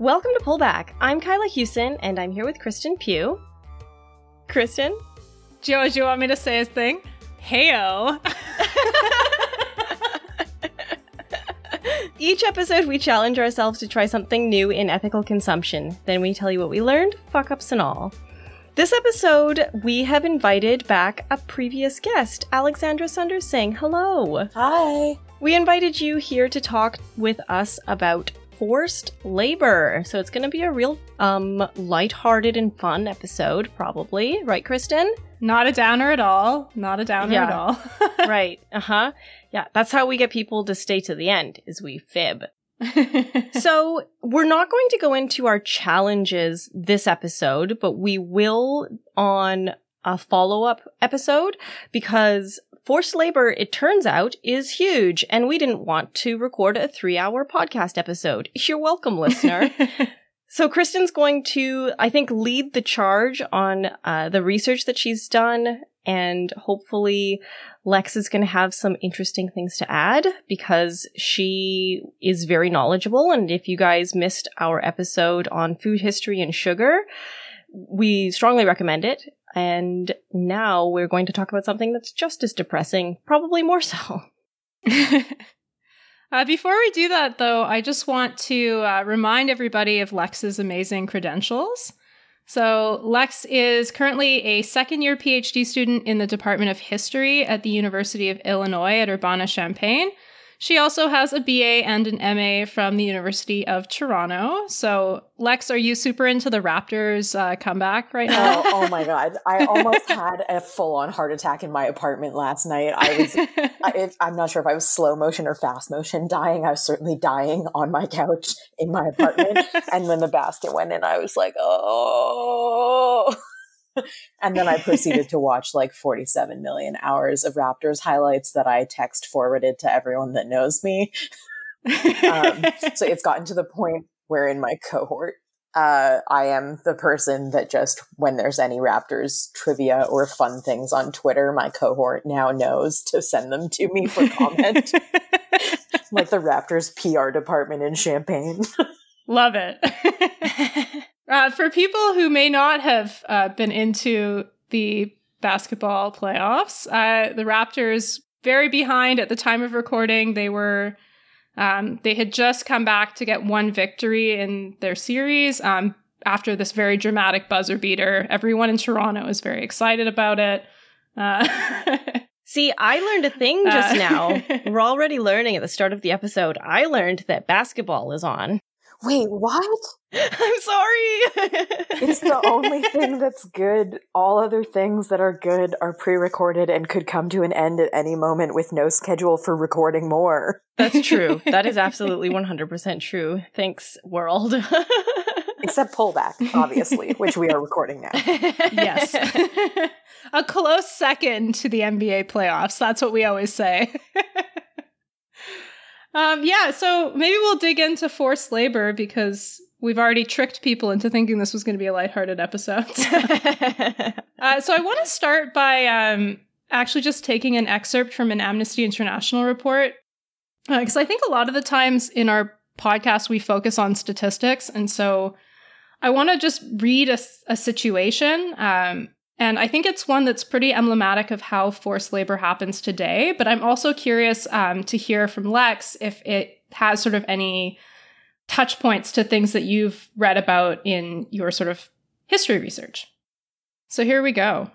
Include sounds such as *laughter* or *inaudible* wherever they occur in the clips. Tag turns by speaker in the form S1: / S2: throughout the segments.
S1: Welcome to Pullback. I'm Kyla Hewson, and I'm here with Kristen Pugh. Kristen?
S2: Joe, do you want me to say his thing? Heyo. *laughs*
S1: Each episode, we challenge ourselves to try something new in ethical consumption. Then we tell you what we learned, fuck ups and all. This episode, we have invited back a previous guest, Alexandra Sunders Singh. Hello.
S3: Hi.
S1: We invited you here to talk with us about forced labor. So it's going to be a real um lighthearted and fun episode probably, right Kristen?
S2: Not a downer at all. Not a downer
S1: Yeah.
S2: at all. *laughs*
S1: right. Uh-huh. Yeah, that's how we get people to stay to the end is we fib. *laughs* so, we're not going to go into our challenges this episode, but we will on a follow-up episode because forced labor, it turns out, is huge, and we didn't want to record a three-hour podcast episode. You're welcome, *laughs* listener. So Kristen's going to, I think, lead the charge on uh, the research that she's done, and hopefully Lex is going to have some interesting things to add because she is very knowledgeable. And if you guys missed our episode on food history and sugar, we strongly recommend it. And now we're going to talk about something that's just as depressing, probably more so. *laughs*
S2: uh, before we do that, though, I just want to uh, remind everybody of Lex's amazing credentials. So, Lex is currently a second year PhD student in the Department of History at the University of Illinois at Urbana Champaign. She also has a BA and an MA from the University of Toronto. So, Lex, are you super into the Raptors uh, comeback right now?
S3: Oh, oh my god! I *laughs* almost had a full-on heart attack in my apartment last night. I was, I, I'm not sure if I was slow motion or fast motion dying. I was certainly dying on my couch in my apartment. *laughs* and when the basket went in, I was like, oh. *laughs* and then I proceeded to watch like 47 million hours of Raptors highlights that I text forwarded to everyone that knows me. *laughs* um, so it's gotten to the point where in my cohort, uh, I am the person that just when there's any Raptors trivia or fun things on Twitter, my cohort now knows to send them to me for comment. *laughs* like the Raptors PR department in Champaign.
S2: Love it. Uh, for people who may not have uh, been into the basketball playoffs, uh, the Raptors very behind at the time of recording. They were um, they had just come back to get one victory in their series um, after this very dramatic buzzer beater. Everyone in Toronto is very excited about it. Uh, *laughs*
S1: See, I learned a thing just
S2: Uh,
S1: now. *laughs* We're already learning at the start of the episode. I learned that basketball is on.
S3: Wait, what? *laughs*
S1: I'm sorry.
S3: It's the only thing *laughs* that's good. All other things that are good are pre recorded and could come to an end at any moment with no schedule for recording more.
S1: That's true. That is absolutely *laughs* 100% true. Thanks, world.
S3: Except pullback, obviously, which we are recording now.
S2: yes. a close second to the NBA playoffs. That's what we always say. Um, yeah, so maybe we'll dig into forced labor because we've already tricked people into thinking this was going to be a lighthearted episode. *laughs* uh, so I want to start by um, actually just taking an excerpt from an Amnesty International report because I think a lot of the times in our podcast we focus on statistics, and so I want to just read a situation. Um, and I think it's one that's pretty emblematic of how forced labor happens today. But I'm also curious um, to hear from Lex if it has sort of any touch points to things that you've read about in your sort of history research. So here we go.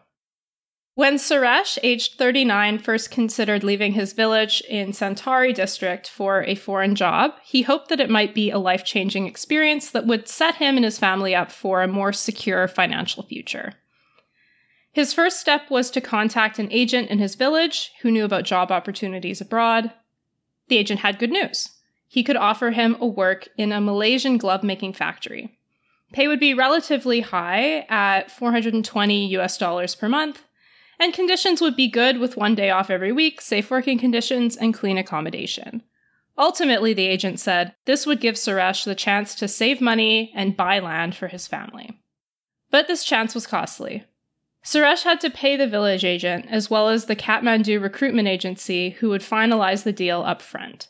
S2: When Suresh, aged 39, first considered leaving his village in Sunsari district for a foreign job, he hoped that it might be a life changing experience that would set him and his family up for a more secure financial future. His first step was to contact an agent in his village who knew about job opportunities abroad. The agent had good news. He could offer him a work in a Malaysian glove making factory. Pay would be relatively high at 420 US dollars per month, and conditions would be good with one day off every week, safe working conditions, and clean accommodation. Ultimately, the agent said, this would give Suresh the chance to save money and buy land for his family. But this chance was costly. Suresh had to pay the village agent as well as the Kathmandu recruitment agency who would finalize the deal up front.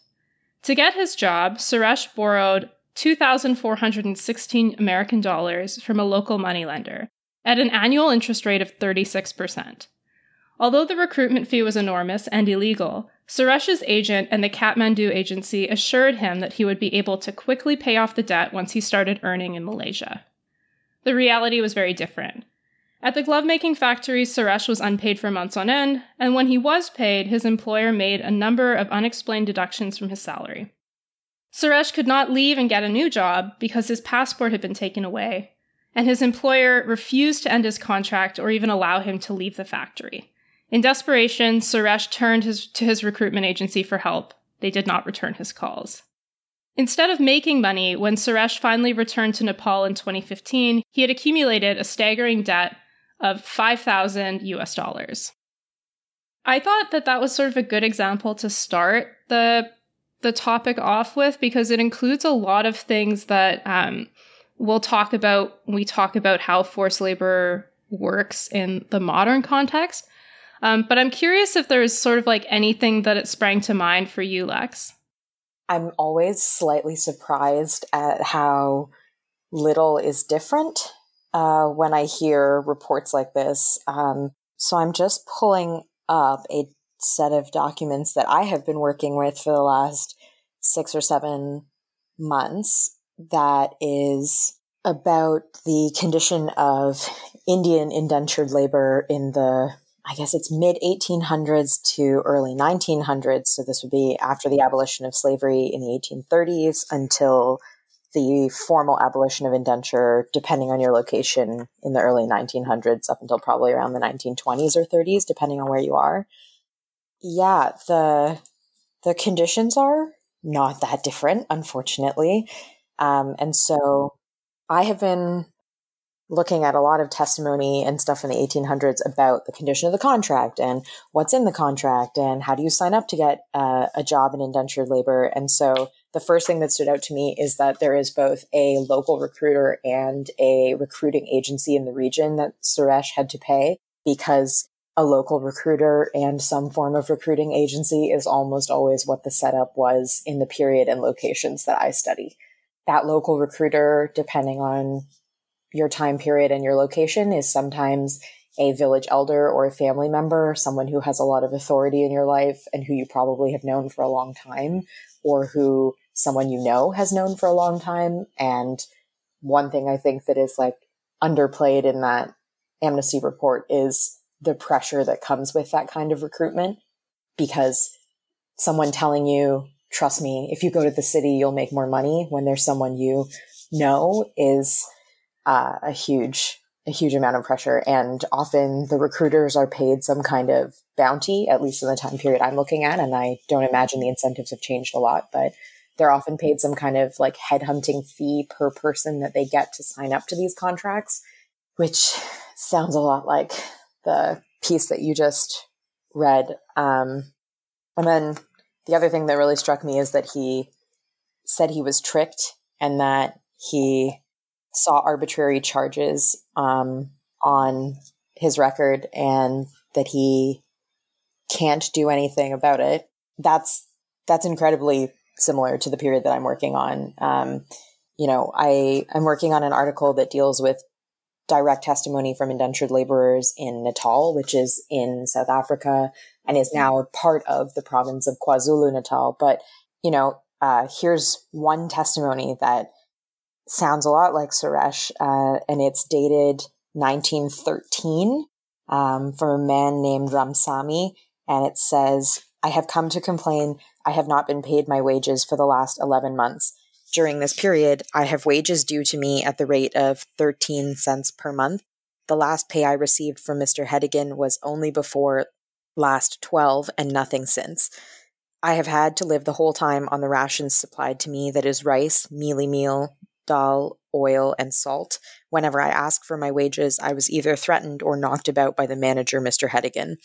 S2: To get his job, Suresh borrowed 2,416 American dollars from a local moneylender at an annual interest rate of 36%. Although the recruitment fee was enormous and illegal, Suresh's agent and the Kathmandu agency assured him that he would be able to quickly pay off the debt once he started earning in Malaysia. The reality was very different. At the glove making factory, Suresh was unpaid for months on end, and when he was paid, his employer made a number of unexplained deductions from his salary. Suresh could not leave and get a new job because his passport had been taken away, and his employer refused to end his contract or even allow him to leave the factory. In desperation, Suresh turned his, to his recruitment agency for help. They did not return his calls. Instead of making money, when Suresh finally returned to Nepal in 2015, he had accumulated a staggering debt of 5,000 US dollars. I thought that that was sort of a good example to start the the topic off with because it includes a lot of things that um, we'll talk about when we talk about how forced labor works in the modern context. Um, but I'm curious if there's sort of like anything that it sprang to mind for you, Lex.
S3: I'm always slightly surprised at how little is different uh, when I hear reports like this. Um, so I'm just pulling up a set of documents that I have been working with for the last six or seven months that is about the condition of Indian indentured labor in the I guess it's mid 1800s to early 1900s. So this would be after the abolition of slavery in the 1830s until the formal abolition of indenture, depending on your location in the early 1900s, up until probably around the 1920s or 30s, depending on where you are. Yeah, the the conditions are not that different, unfortunately. Um, and so I have been looking at a lot of testimony and stuff in the 1800s about the condition of the contract and what's in the contract and how do you sign up to get uh, a job in indentured labor. And so the first thing that stood out to me is that there is both a local recruiter and a recruiting agency in the region that Suresh had to pay because a local recruiter and some form of recruiting agency is almost always what the setup was in the period and locations that I study. That local recruiter, depending on your time period and your location is sometimes a village elder or a family member, someone who has a lot of authority in your life and who you probably have known for a long time, or who someone you know has known for a long time. And one thing I think that is like underplayed in that amnesty report is the pressure that comes with that kind of recruitment. Because someone telling you, trust me, if you go to the city, you'll make more money when there's someone you know is uh, a huge a huge amount of pressure. And often the recruiters are paid some kind of bounty at least in the time period i'm looking at. And i don't imagine the incentives have changed a lot but they're often paid some kind of like headhunting fee per person that they get to sign up to these contracts which sounds a lot like the piece that you just read um, and then the other thing that really struck me is that he said he was tricked and that he saw arbitrary charges um, on his record and that he can't do anything about it. That's that's incredibly similar to the period that I'm working on. Um, you know, I I'm working on an article that deals with direct testimony from indentured laborers in Natal, which is in South Africa and is now part of the province of KwaZulu Natal. But you know, uh, here's one testimony that sounds a lot like Suresh, uh, and it's dated 1913 um, from a man named Ramsamy, and it says, "I have come to complain. I have not been paid my wages for the last 11 months. During this period, I have wages due to me at the rate of 13 cents per month. The last pay I received from Mr. Hedigan was only before last 12 and nothing since." I have had to live the whole time on the rations supplied to me that is rice, mealie meal, dal, oil, and salt. Whenever I asked for my wages, I was either threatened or knocked about by the manager, Mr. Hedigan.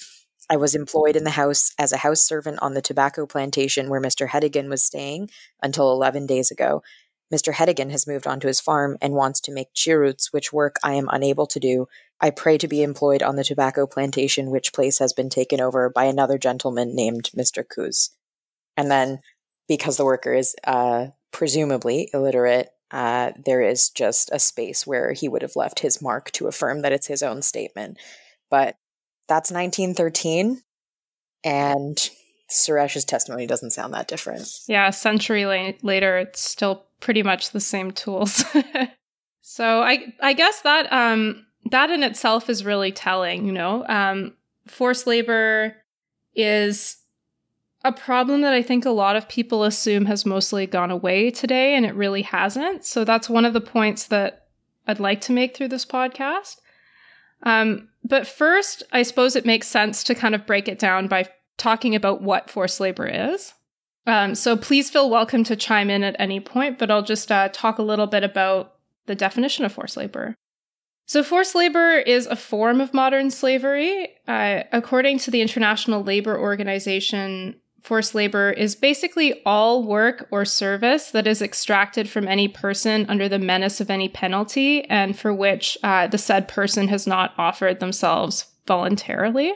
S3: I was employed in the house as a house servant on the tobacco plantation where Mr. Hedigan was staying until 11 days ago. Mr. Hedigan has moved on to his farm and wants to make cheroot, which work I am unable to do. I pray to be employed on the tobacco plantation, which place has been taken over by another gentleman named Mr. Kuz. And then, because the worker is uh, presumably illiterate, uh, there is just a space where he would have left his mark to affirm that it's his own statement. But that's 1913, and Suresh's testimony doesn't sound that different.
S2: Yeah, a century la- later, it's still pretty much the same tools. *laughs* so I I guess that um that in itself is really telling. You know, um, forced labor is a problem that I think a lot of people assume has mostly gone away today, and it really hasn't. So that's one of the points that I'd like to make through this podcast. Um, but first, I suppose it makes sense to kind of break it down by talking about what forced labor is. Um, so please feel welcome to chime in at any point, but I'll just uh, talk a little bit about the definition of forced labor. So, forced labor is a form of modern slavery. Uh, according to the International Labor Organization, forced labor is basically all work or service that is extracted from any person under the menace of any penalty and for which uh, the said person has not offered themselves voluntarily.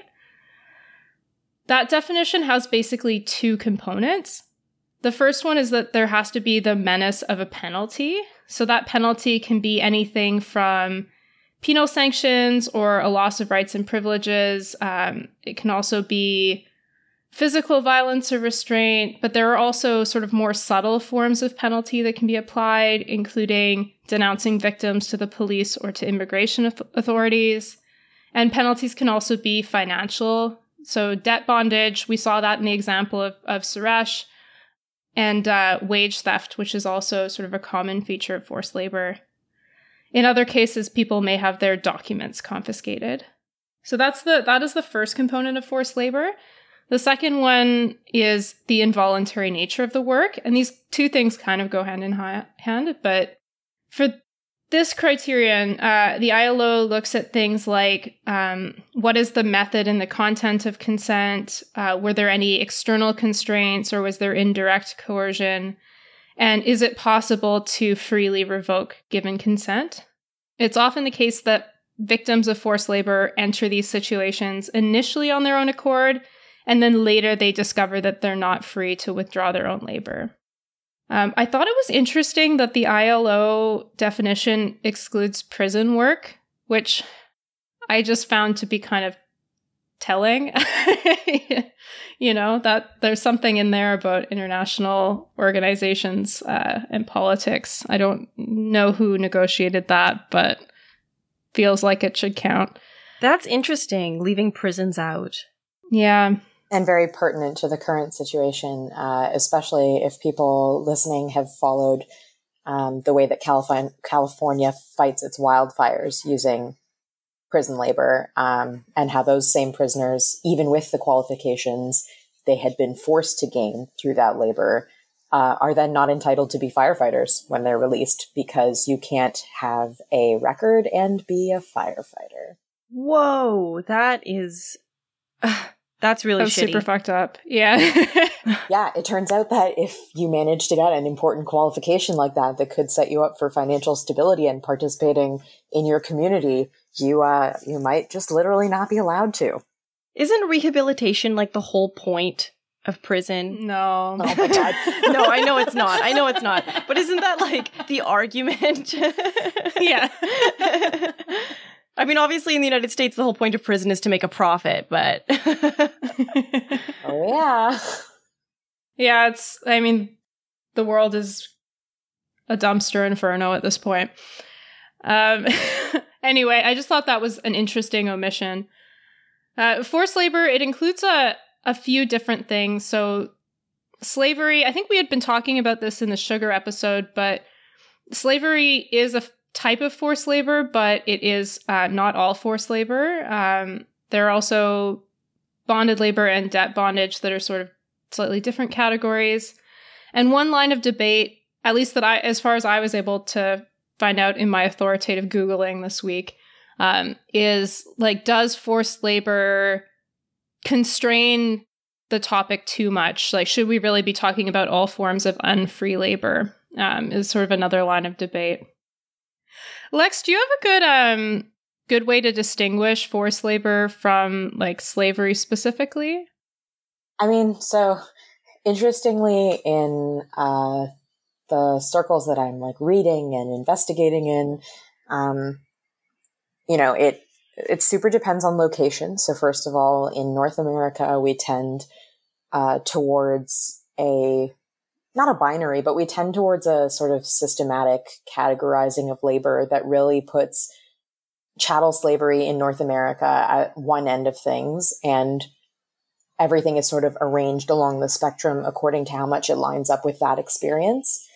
S2: That definition has basically two components. The first one is that there has to be the menace of a penalty. So that penalty can be anything from penal sanctions or a loss of rights and privileges. Um, it can also be physical violence or restraint, but there are also sort of more subtle forms of penalty that can be applied, including denouncing victims to the police or to immigration authorities. And penalties can also be financial, so debt bondage, we saw that in the example of, of Suresh, and uh, wage theft, which is also sort of a common feature of forced labor. In other cases, people may have their documents confiscated. So that's the that is the first component of forced labor. The second one is the involuntary nature of the work, and these two things kind of go hand in hand. But for this criterion, uh, the ILO looks at things like um, what is the method and the content of consent? Uh, were there any external constraints or was there indirect coercion? And is it possible to freely revoke given consent? It's often the case that victims of forced labor enter these situations initially on their own accord, and then later they discover that they're not free to withdraw their own labor. Um, I thought it was interesting that the ILO definition excludes prison work, which I just found to be kind of telling. *laughs* you know, that there's something in there about international organizations uh, and politics. I don't know who negotiated that, but feels like it should count.
S1: That's interesting, leaving prisons out.
S2: Yeah
S3: and very pertinent to the current situation, uh, especially if people listening have followed um, the way that California, California fights its wildfires using prison labor, um, and how those same prisoners, even with the qualifications they had been forced to gain through that labor, uh, are then not entitled to be firefighters when they're released because you can't have a record and be a firefighter.
S1: Whoa, that is. *sighs* That's really That's
S2: super fucked up. Yeah. *laughs*
S3: yeah, it turns out that if you manage to get an important qualification like that that could set you up for financial stability and participating in your community, you uh you might just literally not be allowed to.
S1: Isn't rehabilitation like the whole point of prison?
S2: No.
S3: Oh my god. *laughs*
S1: no, I know it's not. I know it's not. But isn't that like the argument?
S2: yeah. *laughs*
S1: I mean, obviously, in the United States, the whole point of prison is to make a profit, but. *laughs*
S3: oh, yeah.
S2: Yeah, it's, I mean, the world is a dumpster inferno at this point. Um, *laughs* anyway, I just thought that was an interesting omission. Uh, forced labor, it includes a, a few different things. So, slavery, I think we had been talking about this in the sugar episode, but slavery is a type of forced labor, but it is uh, not all forced labor. Um, there are also bonded labor and debt bondage that are sort of slightly different categories. And one line of debate, at least that I, as far as I was able to find out in my authoritative Googling this week, um, is like, does forced labor constrain the topic too much? Like, should we really be talking about all forms of unfree labor? Um, is sort of another line of debate. Lex, do you have a good um good way to distinguish forced labor from like slavery specifically?
S3: I mean, so interestingly, in uh, the circles that I'm like reading and investigating in, um, you know, it it super depends on location. So first of all, in North America, we tend uh, towards a not a binary, but we tend towards a sort of systematic categorizing of labor that really puts chattel slavery in North America at one end of things and everything is sort of arranged along the spectrum according to how much it lines up with that experience.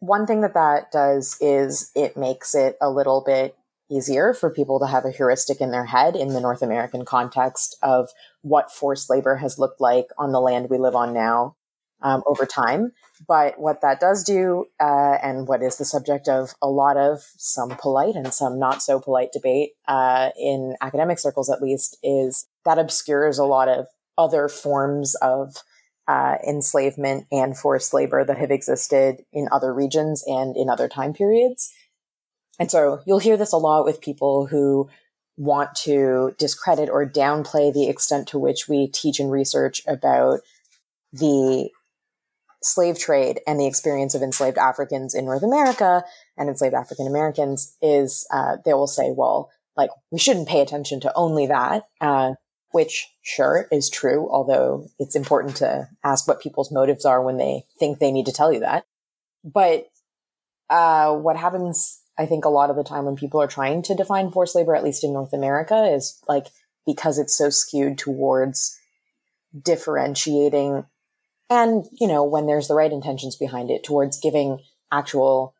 S3: One thing that that does is it makes it a little bit easier for people to have a heuristic in their head in the North American context of what forced labor has looked like on the land we live on now um, over time. But what that does do, uh, and what is the subject of a lot of some polite and some not so polite debate uh, in academic circles, at least, is that obscures a lot of other forms of uh, enslavement and forced labor that have existed in other regions and in other time periods. And so you'll hear this a lot with people who want to discredit or downplay the extent to which we teach and research about the slave trade and the experience of enslaved Africans in North America and enslaved African Americans is uh, they will say, well, like we shouldn't pay attention to only that, uh, which sure is true, although it's important to ask what people's motives are when they think they need to tell you that. But uh, what happens, I think, a lot of the time when people are trying to define forced labor, at least in North America, is like because it's so skewed towards differentiating and you know when there's the right intentions behind it towards giving actual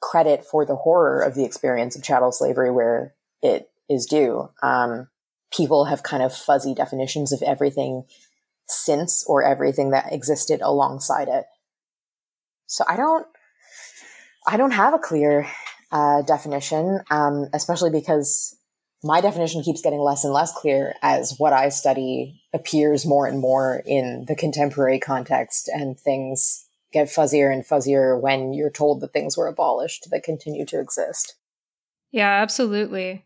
S3: credit for the horror of the experience of chattel slavery where it is due um, people have kind of fuzzy definitions of everything since or everything that existed alongside it. So i don't i don't have a clear uh, definition um, especially because my definition keeps getting less and less clear as what I study appears more and more in the contemporary context and things get fuzzier and fuzzier when you're told that things were abolished that continue to exist.
S2: Yeah, absolutely.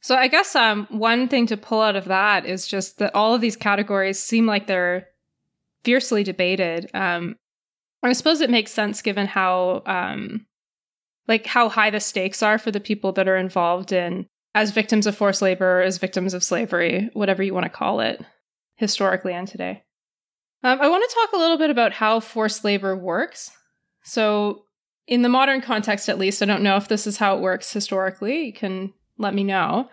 S2: So I guess um, one thing to pull out of that is just that all of these categories seem like they're fiercely debated. Um, I suppose it makes sense given how um, like how high the stakes are for the people that are involved in as victims of forced labor, as victims of slavery, whatever you want to call it, historically and today. Um, I want to talk a little bit about how forced labor works. So, in the modern context, at least, I don't know if this is how it works historically. You can let me know.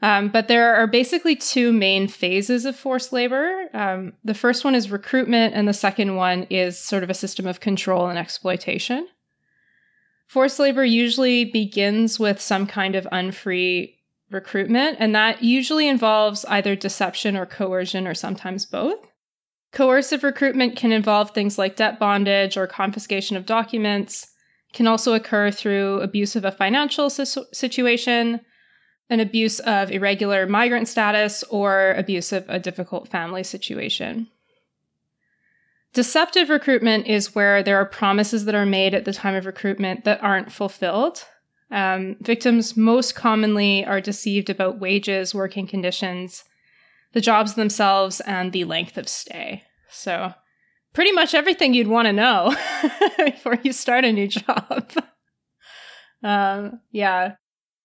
S2: Um, but there are basically two main phases of forced labor. Um, the first one is recruitment, and the second one is sort of a system of control and exploitation. Forced labor usually begins with some kind of unfree recruitment, and that usually involves either deception or coercion, or sometimes both. Coercive recruitment can involve things like debt bondage or confiscation of documents, can also occur through abuse of a financial situation, an abuse of irregular migrant status, or abuse of a difficult family situation. Deceptive recruitment is where there are promises that are made at the time of recruitment that aren't fulfilled, um, victims most commonly are deceived about wages, working conditions, the jobs themselves, and the length of stay. So, pretty much everything you'd want to know *laughs* before you start a new job. *laughs* um, yeah.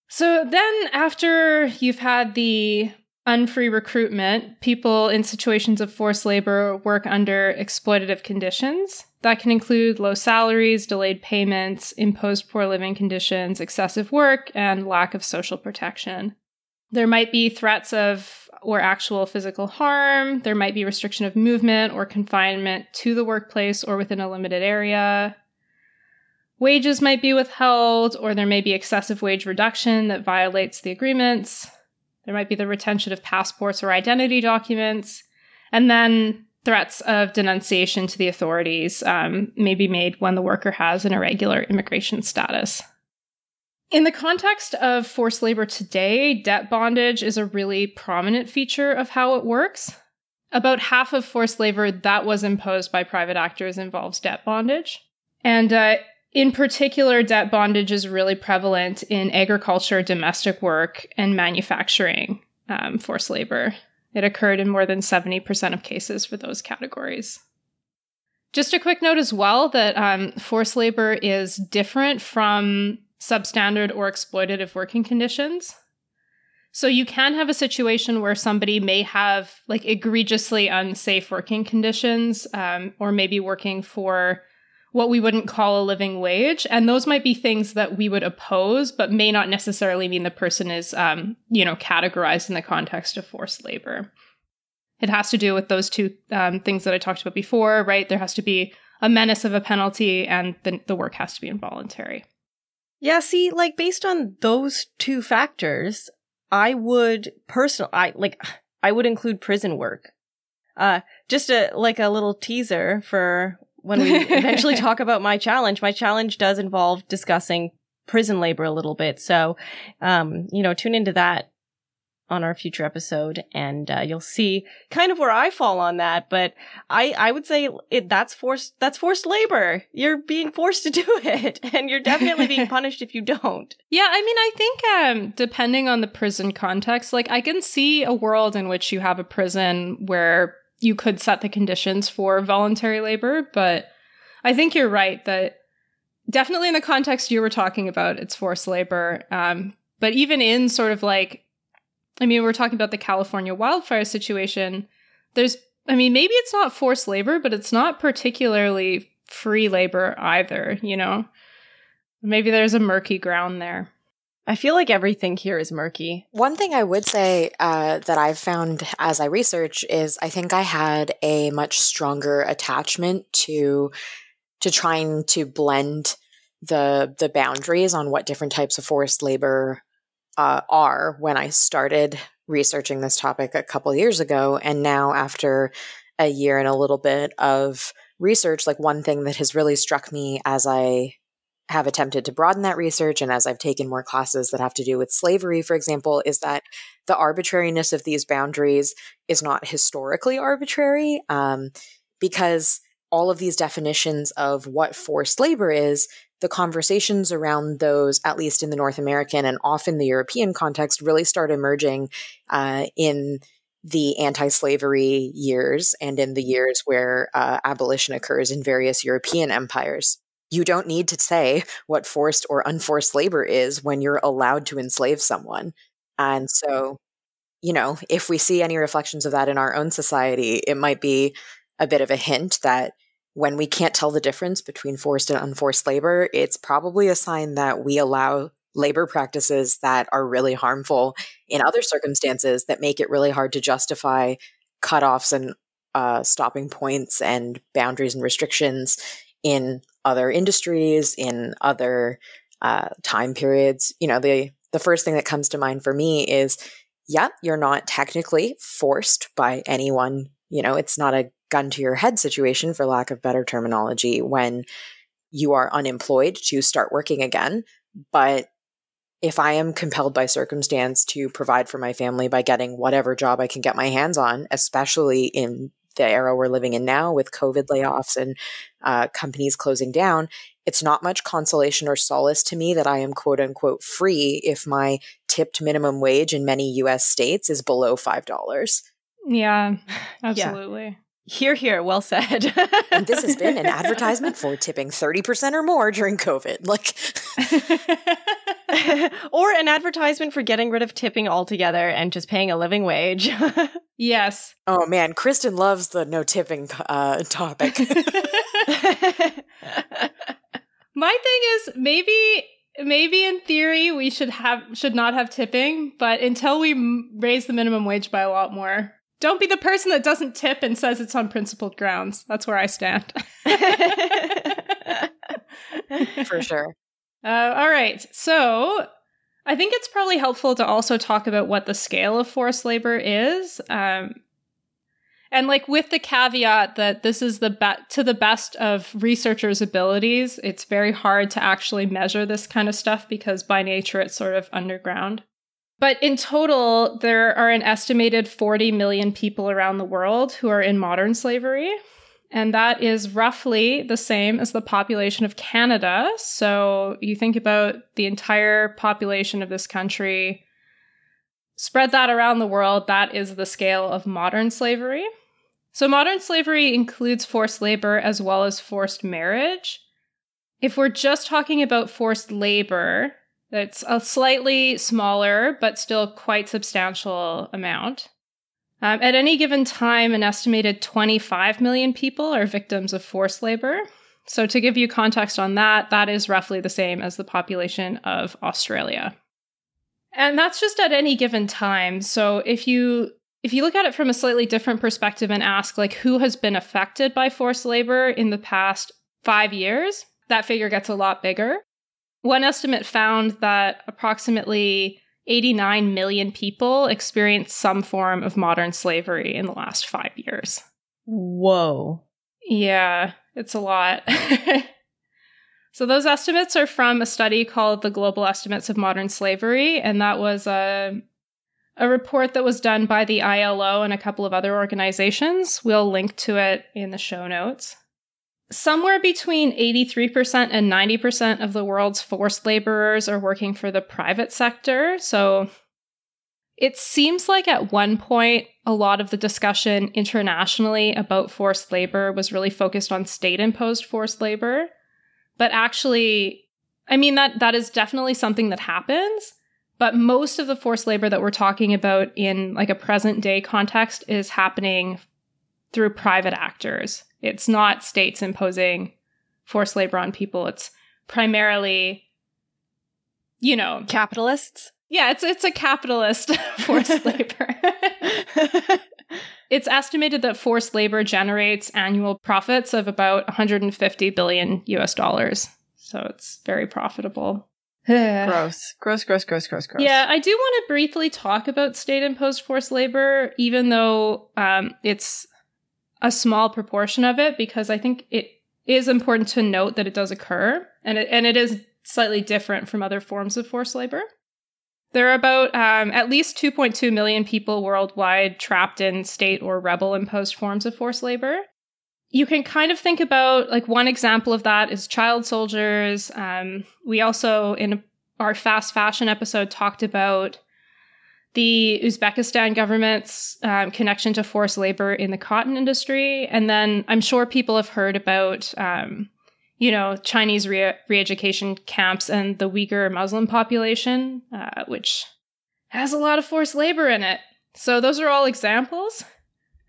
S2: So, then after you've had the unfree recruitment, people in situations of forced labor work under exploitative conditions. That can include low salaries, delayed payments, imposed poor living conditions, excessive work, and lack of social protection. There might be threats of or actual physical harm. There might be restriction of movement or confinement to the workplace or within a limited area. Wages might be withheld, or there may be excessive wage reduction that violates the agreements. There might be the retention of passports or identity documents. And then threats of denunciation to the authorities um, may be made when the worker has an irregular immigration status. In the context of forced labor today, debt bondage is a really prominent feature of how it works. About half of forced labor that was imposed by private actors involves debt bondage. And uh, in particular, debt bondage is really prevalent in agriculture, domestic work, and manufacturing um, forced labor. It occurred in more than 70% of cases for those categories. Just a quick note as well that um, forced labor is different from substandard or exploitative working conditions. So you can have a situation where somebody may have like egregiously unsafe working conditions, um, or maybe working for what we wouldn't call a living wage, and those might be things that we would oppose, but may not necessarily mean the person is, um, you know, categorized in the context of forced labor. It has to do with those two um, things that I talked about before, right? There has to be a menace of a penalty, and the, the work has to be involuntary.
S1: Yeah, see, like based on those two factors, I would personal I like I would include prison work. Uh just a like a little teaser for when we eventually *laughs* talk about my challenge. My challenge does involve discussing prison labor a little bit. So um you know, tune into that on our future episode and uh, you'll see kind of where I fall on that but I I would say it that's forced that's forced labor you're being forced to *laughs* do it and you're definitely being *laughs* punished if you don't
S2: yeah I mean I think um depending on the prison context like I can see a world in which you have a prison where you could set the conditions for voluntary labor but I think you're right that definitely in the context you were talking about it's forced labor um but even in sort of like I mean, we're talking about the California wildfire situation. There's, I mean, maybe it's not forced labor, but it's not particularly free labor either, you know? Maybe there's a murky ground there.
S1: I feel like everything here is murky.
S3: One thing I would say uh, that I've found as I research is I think I had a much stronger attachment to to trying to blend the the boundaries on what different types of forced labor uh, are when I started researching this topic a couple years ago. And now, after a year and a little bit of research, like one thing that has really struck me as I have attempted to broaden that research and as I've taken more classes that have to do with slavery, for example, is that the arbitrariness of these boundaries is not historically arbitrary um, because all of these definitions of what forced labor is the conversations around those, at least in the North American and often the European context, really start emerging uh, in the anti slavery years and in the years where uh, abolition occurs in various European empires. You don't need to say what forced or unforced labor is when you're allowed to enslave someone. And so, you know, if we see any reflections of that in our own society, it might be a bit of a hint that when we can't tell the difference between forced and unforced labor, it's probably a sign that we allow labor practices that are really harmful in other circumstances that make it really hard to justify cutoffs and uh, stopping points and boundaries and restrictions in other industries, in other uh, time periods. You know, the the first thing that comes to mind for me is, yeah, you're not technically forced by anyone. You know, it's not a gun to your head situation, for lack of better terminology, when you are unemployed to start working again. But if I am compelled by circumstance to provide for my family by getting whatever job I can get my hands on, especially in the era we're living in now with COVID layoffs and uh, companies closing down, it's not much consolation or solace to me that I am quote unquote free if my tipped minimum wage in many US states is below $5.
S2: Yeah, absolutely. Yeah.
S1: Here, here, well said.
S3: and this has been an *laughs* advertisement for tipping 30% or more during COVID. Like *laughs* *laughs*
S1: or an advertisement for getting rid of tipping altogether and just paying a living wage. *laughs*
S2: yes.
S3: Oh man, Kristen loves the no tipping uh, topic. *laughs*
S2: My thing is maybe maybe in theory we should have should not have tipping, but until we m- raise the minimum wage by a lot more, don't be the person that doesn't tip and says it's on principled grounds. That's where I stand.
S3: For sure.
S2: Uh, all right. So I think it's probably helpful to also talk about what the scale of forced labor is. Um, and like with the caveat that this is the be- to the best of researchers' abilities, it's very hard to actually measure this kind of stuff because by nature it's sort of underground. But in total, there are an estimated 40 million people around the world who are in modern slavery. And that is roughly the same as the population of Canada. So you think about the entire population of this country, spread that around the world, that is the scale of modern slavery. So, modern slavery includes forced labor as well as forced marriage. If we're just talking about forced labor, that's a slightly smaller but still quite substantial amount. Um, at any given time, an estimated 25 million people are victims of forced labor. So, to give you context on that, that is roughly the same as the population of Australia. And that's just at any given time. So, if you if you look at it from a slightly different perspective and ask like who has been affected by forced labor in the past 5 years, that figure gets a lot bigger. One estimate found that approximately 89 million people experienced some form of modern slavery in the last 5 years.
S1: Whoa.
S2: Yeah, it's a lot. *laughs* so those estimates are from a study called the Global Estimates of Modern Slavery and that was a a report that was done by the ILO and a couple of other organizations. We'll link to it in the show notes. Somewhere between 83% and 90% of the world's forced laborers are working for the private sector. So it seems like at one point, a lot of the discussion internationally about forced labor was really focused on state imposed forced labor. But actually, I mean, that, that is definitely something that happens. But most of the forced labor that we're talking about in like a present day context is happening through private actors. It's not states imposing forced labor on people. It's primarily, you know,
S1: capitalists.
S2: Yeah, it's it's a capitalist *laughs* forced *laughs* labor. it's estimated that forced labor generates annual profits of about 150 billion US dollars. So it's very profitable. *sighs*
S1: gross. Gross, gross, gross, gross, gross.
S2: Yeah, I do want to briefly talk about state imposed forced labor, even though um, it's a small proportion of it, because I think it is important to note that it does occur, and it, and it is slightly different from other forms of forced labor. There are about um, at least 2.2 million people worldwide trapped in state or rebel imposed forms of forced labor. You can kind of think about like one example of that is child soldiers. Um, we also, in our fast fashion episode, talked about the Uzbekistan government's um, connection to forced labor in the cotton industry. And then I'm sure people have heard about um, you know, Chinese re- education camps and the Uyghur Muslim population, uh, which has a lot of forced labor in it. So those are all examples.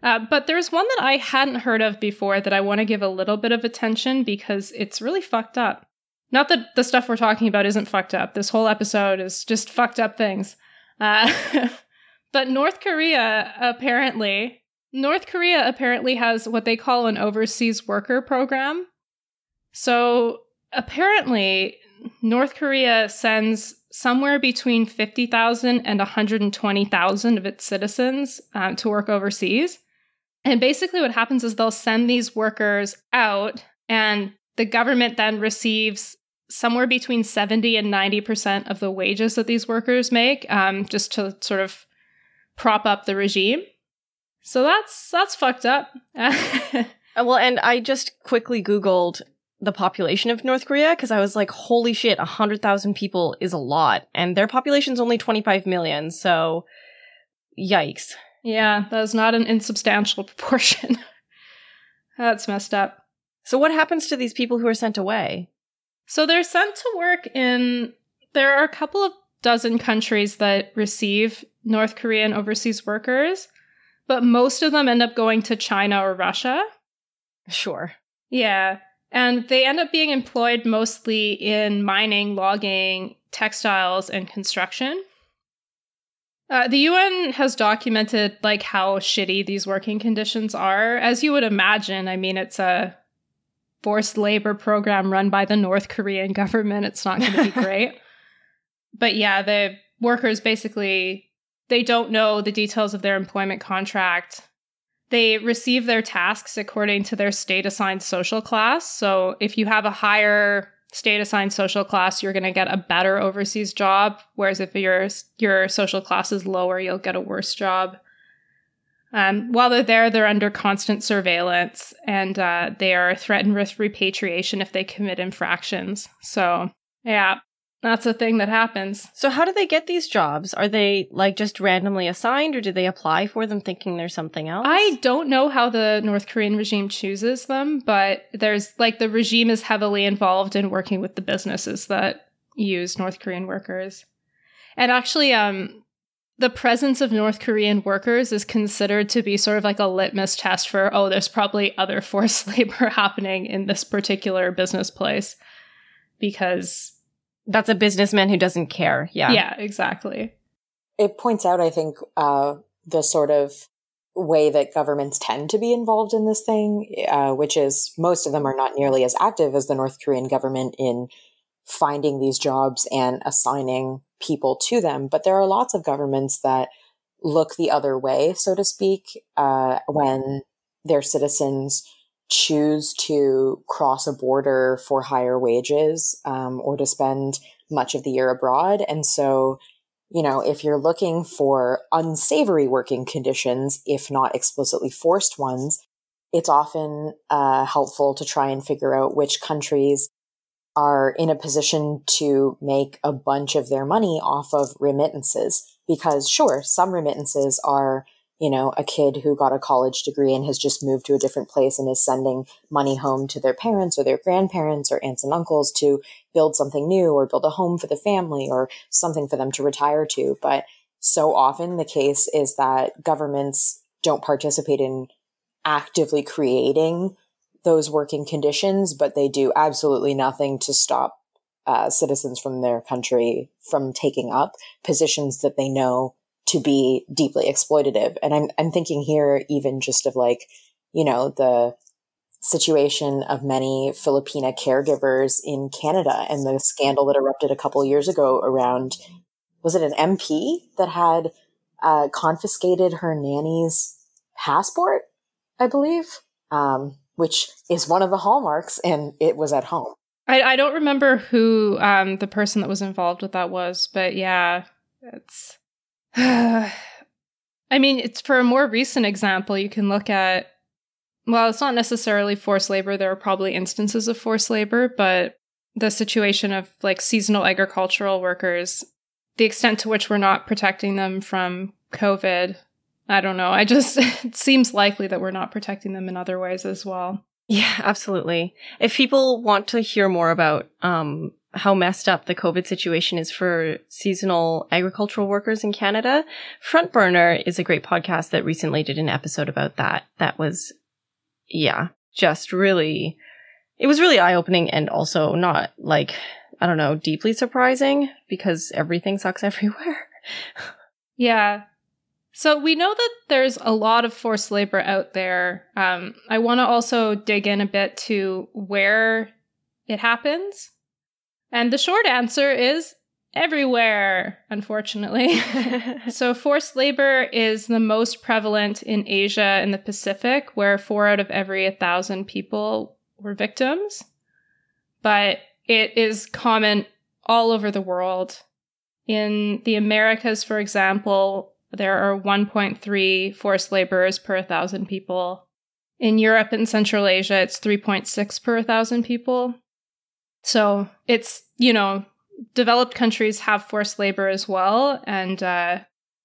S2: Uh, but there's one that I hadn't heard of before that I want to give a little bit of attention because it's really fucked up. Not that the stuff we're talking about isn't fucked up. This whole episode is just fucked up things. Uh, *laughs* but North Korea apparently, North Korea apparently has what they call an overseas worker program, so apparently, North Korea sends somewhere between 50,000 and 120,000 of its citizens um, to work overseas. And basically, what happens is they'll send these workers out, and the government then receives somewhere between 70 and 90% of the wages that these workers make um, just to sort of prop up the regime. So that's that's fucked up. *laughs*
S1: well, and I just quickly googled the population of North Korea because I was like, holy shit, 100,000 people is a lot. And their population's only 25 million. So, yikes.
S2: Yeah, that is not an insubstantial *laughs* proportion. That's messed up.
S1: So, what happens to these people who are sent away?
S2: So, they're sent to work in. There are a couple of dozen countries that receive North Korean overseas workers, but most of them end up going to China or Russia.
S1: Sure.
S2: Yeah. And they end up being employed mostly in mining, logging, textiles, and construction. Uh, the UN has documented like how shitty these working conditions are. As you would imagine, I mean, it's a forced labor program run by the North Korean government. It's not going to be *laughs* great. but yeah, the workers basically they don't know the details of their employment contract. They receive their tasks according to their state assigned social class. So if you have a higher state assigned social class, you're going to get a better overseas job. Whereas if your your social class is lower, you'll get a worse job. Um, while they're there, they're under constant surveillance and uh, they are threatened with repatriation if they commit infractions. So, yeah. That's a thing that happens.
S1: So how do they get these jobs? Are they like just randomly assigned or do they apply for them thinking there's something else?
S2: I don't know how the North Korean regime chooses them, but there's like the regime is heavily involved in working with the businesses that use North Korean workers. And actually um the presence of North Korean workers is considered to be sort of like a litmus test for oh there's probably other *laughs* forced labor happening in this particular business place because
S1: that's a businessman who doesn't care. Yeah.
S2: Yeah, exactly.
S3: It points out, I think, uh, the sort of way that governments tend to be involved in this thing, uh, which is most of them are not nearly as active as the North Korean government in finding these jobs and assigning people to them. But there are lots of governments that look the other way, so to speak, uh, when their citizens choose to cross a border for higher wages um, or to spend much of the year abroad. And so, you know, if you're looking for unsavory working conditions, if not explicitly forced ones, it's often uh, helpful to try and figure out which countries are in a position to make a bunch of their money off of remittances. Because sure, some remittances are you know, a kid who got a college degree and has just moved to a different place and is sending money home to their parents or their grandparents or aunts and uncles to build something new or build a home for the family or something for them to retire to. But so often the case is that governments don't participate in actively creating those working conditions, but they do absolutely nothing to stop uh, citizens from their country from taking up positions that they know to be deeply exploitative. And I'm, I'm thinking here even just of like, you know, the situation of many Filipina caregivers in Canada and the scandal that erupted a couple years ago around, was it an MP that had uh, confiscated her nanny's passport, I believe, um, which is one of the hallmarks, and it was at home.
S2: I, I don't remember who um, the person that was involved with that was, but yeah, it's *sighs* I mean, it's for a more recent example, you can look at well, it's not necessarily forced labor. There are probably instances of forced labor, but the situation of like seasonal agricultural workers, the extent to which we're not protecting them from COVID, I don't know. I just, *laughs* it seems likely that we're not protecting them in other ways as well.
S1: Yeah, absolutely. If people want to hear more about um, how messed up the COVID situation is for seasonal agricultural workers in Canada, Front Burner is a great podcast that recently did an episode about that. That was, yeah, just really, it was really eye opening and also not like, I don't know, deeply surprising because everything sucks *laughs* everywhere.
S2: yeah. So we know that there's a lot of forced labor out there. Um, I want to also dig in a bit to where it happens. And the short answer is everywhere, unfortunately. *laughs* so, forced labor is the most prevalent in Asia and the Pacific, where four out of every 1,000 people were victims. But it is common all over the world. In the Americas, for example, there are 1.3 forced laborers per 1,000 people. In Europe and Central Asia, it's 3.6 per 1,000 people. So it's, you know, developed countries have forced labor as well. And uh,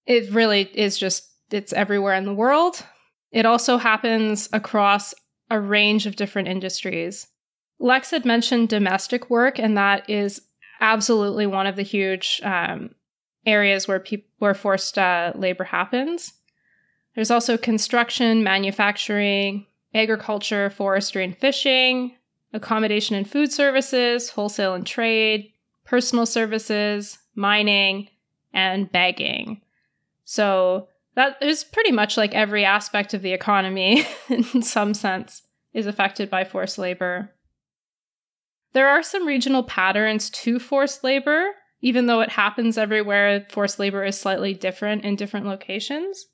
S2: it really is just, it's everywhere in the world. It also happens across a range of different industries. Lex had mentioned domestic work, and that is absolutely one of the huge um, areas where people where forced uh, labor happens. There's also construction, manufacturing, agriculture, forestry, and fishing, accommodation and food services, wholesale and trade, personal services, mining, and begging. So that is pretty much like every aspect of the economy, *laughs* in some sense, is affected by forced labor. There are some regional patterns to forced labor, even though it happens everywhere, forced labor is slightly different in different locations.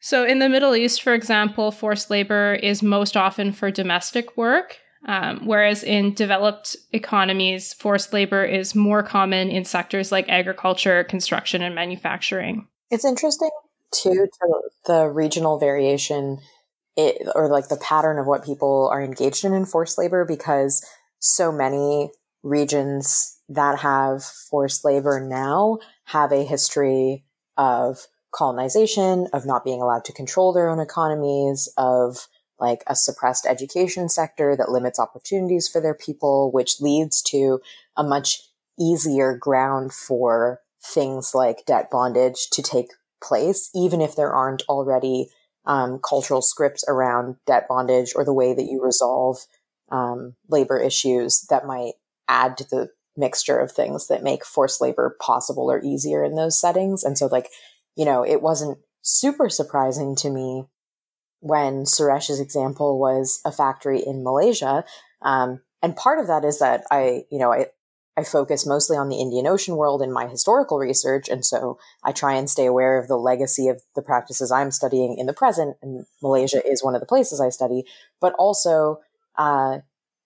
S2: So, in the Middle East, for example, forced labor is most often for domestic work, um, whereas in developed economies, forced labor is more common in sectors like agriculture, construction, and manufacturing.
S3: It's interesting too to the regional variation, it, or like the pattern of what people are engaged in in forced labor, because so many regions that have forced labor now have a history of colonization, of not being allowed to control their own economies, of like a suppressed education sector that limits opportunities for their people, which leads to a much easier ground for things like debt bondage to take place, even if there aren't already um, cultural scripts around debt bondage or the way that you resolve um, labor issues that might add to the mixture of things that make forced labor possible or easier in those settings. And so, like, you know, it wasn't super surprising to me when Suresh's example was a factory in Malaysia. Um, and part of that is that I, you know, I, I focus mostly on the Indian Ocean world in my historical research. And so I try and stay aware of the legacy of the practices I'm studying in the present. And Malaysia is one of the places I study. But also, uh,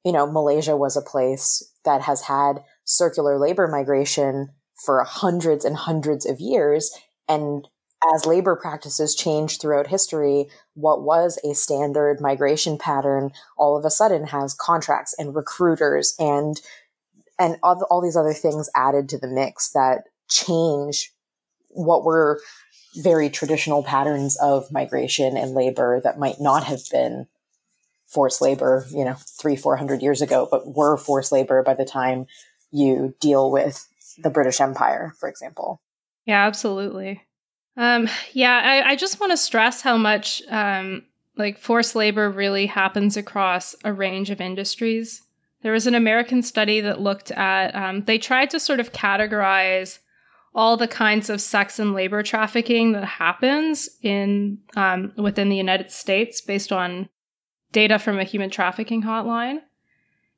S3: you know, Malaysia was a place that has had circular labor migration for hundreds and hundreds of years. And as labor practices change throughout history, what was a standard migration pattern all of a sudden has contracts and recruiters and and all, all these other things added to the mix that change what were very traditional patterns of migration and labor that might not have been forced labor, you know, three, four hundred years ago, but were forced labor by the time you deal with the British Empire, for example.
S2: Yeah, absolutely. Um, yeah, I, I just want to stress how much um, like forced labor really happens across a range of industries. There was an American study that looked at, um, they tried to sort of categorize all the kinds of sex and labor trafficking that happens in um, within the United States based on data from a human trafficking hotline.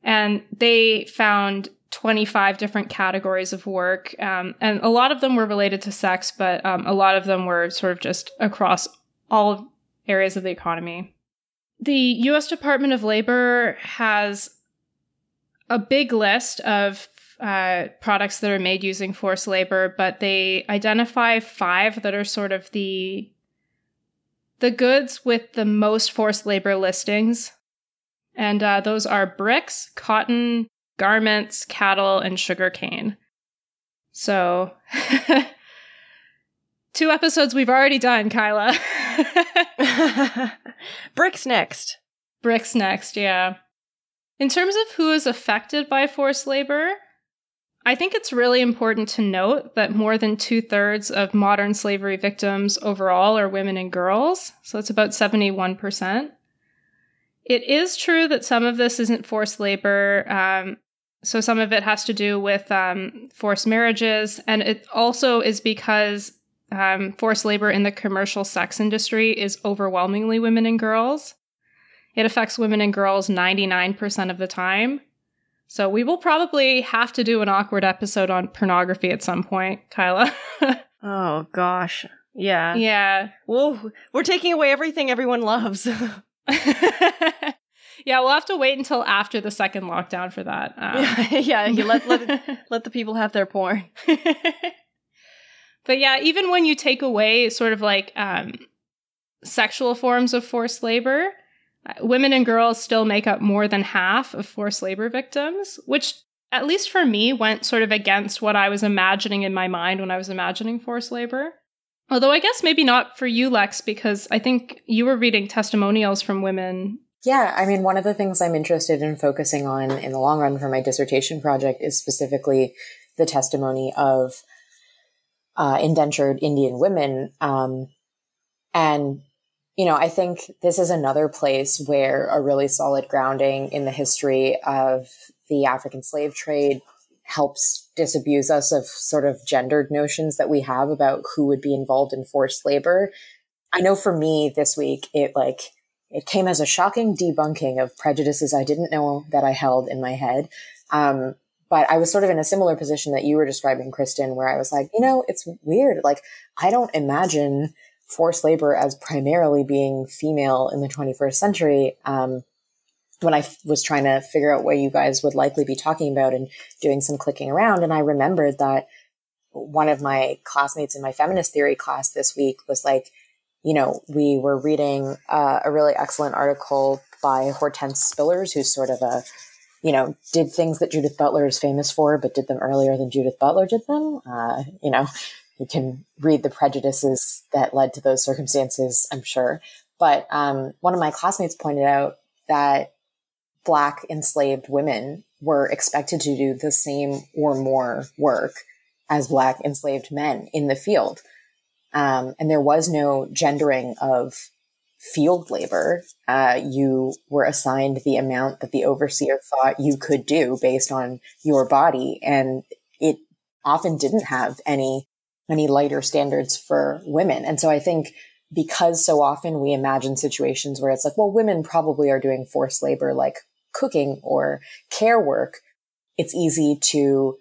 S2: And they found 25 different categories of work. Um, and a lot of them were related to sex, but um, a lot of them were sort of just across all areas of the economy. The US Department of Labor has a big list of uh, products that are made using forced labor, but they identify five that are sort of the the goods with the most forced labor listings, and uh, those are bricks, cotton, garments, cattle, and sugarcane. So, *laughs* two episodes we've already done, Kyla. *laughs*
S1: bricks next.
S2: Bricks next, yeah. In terms of who is affected by forced labor, I think it's really important to note that more than two thirds of modern slavery victims overall are women and girls. So it's about 71%. It is true that some of this isn't forced labor. Um, so some of it has to do with um, forced marriages. And it also is because um, forced labor in the commercial sex industry is overwhelmingly women and girls. It affects women and girls 99% of the time. So we will probably have to do an awkward episode on pornography at some point, Kyla. *laughs*
S1: oh gosh. Yeah.
S2: Yeah.
S1: Well, we're taking away everything everyone loves. *laughs* *laughs*
S2: yeah, we'll have to wait until after the second lockdown for that.
S1: Um. *laughs* yeah, yeah, let let *laughs* let the people have their porn. *laughs*
S2: but yeah, even when you take away sort of like um, sexual forms of forced labor, women and girls still make up more than half of forced labor victims, which, at least for me, went sort of against what I was imagining in my mind when I was imagining forced labor. Although I guess maybe not for you, Lex, because I think you were reading testimonials from women.
S3: Yeah, I mean, one of the things I'm interested in focusing on in the long run for my dissertation project is specifically the testimony of uh, indentured Indian women. Um, and you know, I think this is another place where a really solid grounding in the history of the African slave trade helps disabuse us of sort of gendered notions that we have about who would be involved in forced labor. I know for me this week, it like, it came as a shocking debunking of prejudices I didn't know that I held in my head. Um, but I was sort of in a similar position that you were describing, Kristen, where I was like, you know, it's weird. Like, I don't imagine forced labor as primarily being female in the 21st century. Um, when I f- was trying to figure out what you guys would likely be talking about and doing some clicking around, and I remembered that one of my classmates in my feminist theory class this week was like, you know, we were reading uh, a really excellent article by Hortense Spillers, who's sort of a you know, did things that Judith Butler is famous for, but did them earlier than Judith Butler did them. Uh, you know, you can read the prejudices that led to those circumstances, I'm sure. But um, one of my classmates pointed out that Black enslaved women were expected to do the same or more work as Black enslaved men in the field. Um, and there was no gendering of field labor. Uh, you were assigned the amount that the overseer thought you could do based on your body. And it often didn't have any, any lighter standards for women. And so I think because so often we imagine situations where it's like, well, women probably are doing forced labor like cooking or care work, it's easy to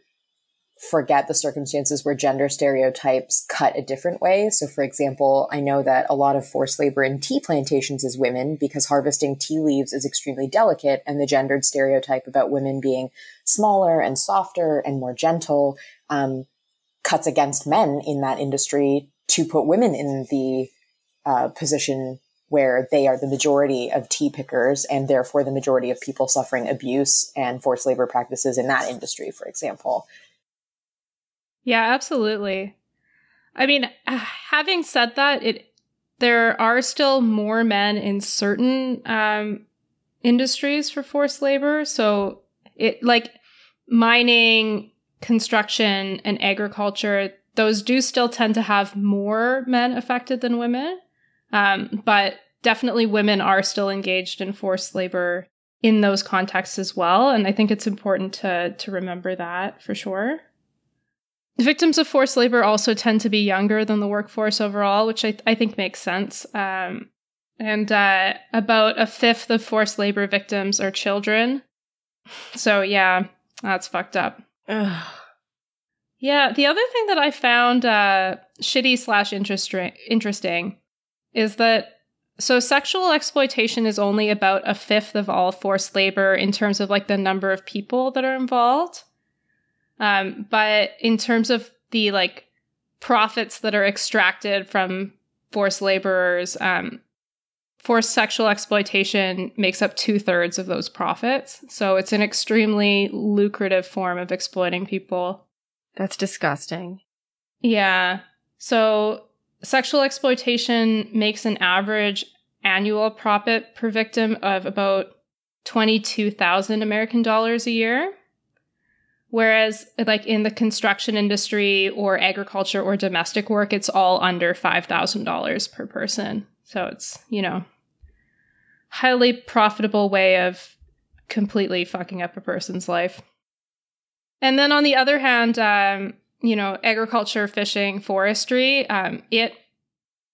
S3: forget the circumstances where gender stereotypes cut a different way. So, for example, I know that a lot of forced labor in tea plantations is women because harvesting tea leaves is extremely delicate, and the gendered stereotype about women being smaller and softer and more gentle um, cuts against men in that industry to put women in the uh, position where they are the majority of tea pickers and therefore the majority of people suffering abuse and forced labor practices in that industry, for example.
S2: Yeah, absolutely. I mean, having said that, it there are still more men in certain um, industries for forced labor. So it like mining, construction, and agriculture. Those do still tend to have more men affected than women. Um, but definitely women are still engaged in forced labor in those contexts as well. And I think it's important to, to remember that for sure. Victims of forced labor also tend to be younger than the workforce overall, which I, I think makes sense. Um, and uh, about a fifth of forced labor victims are children. So, yeah, that's fucked up. Ugh. Yeah, the other thing that I found uh, shitty slash interesting is that so sexual exploitation is only about a fifth of all forced labor in terms of like the number of people that are involved. Um, but in terms of the like profits that are extracted from forced laborers, um, forced sexual exploitation makes up two thirds of those profits. So it's an extremely lucrative form of exploiting people.
S1: That's disgusting.
S2: Yeah. So Sexual exploitation makes an average annual profit per victim of about 22,000 American dollars a year. Whereas, like in the construction industry or agriculture or domestic work, it's all under $5,000 per person. So it's, you know, highly profitable way of completely fucking up a person's life. And then on the other hand, um, you know, agriculture, fishing, forestry, um, it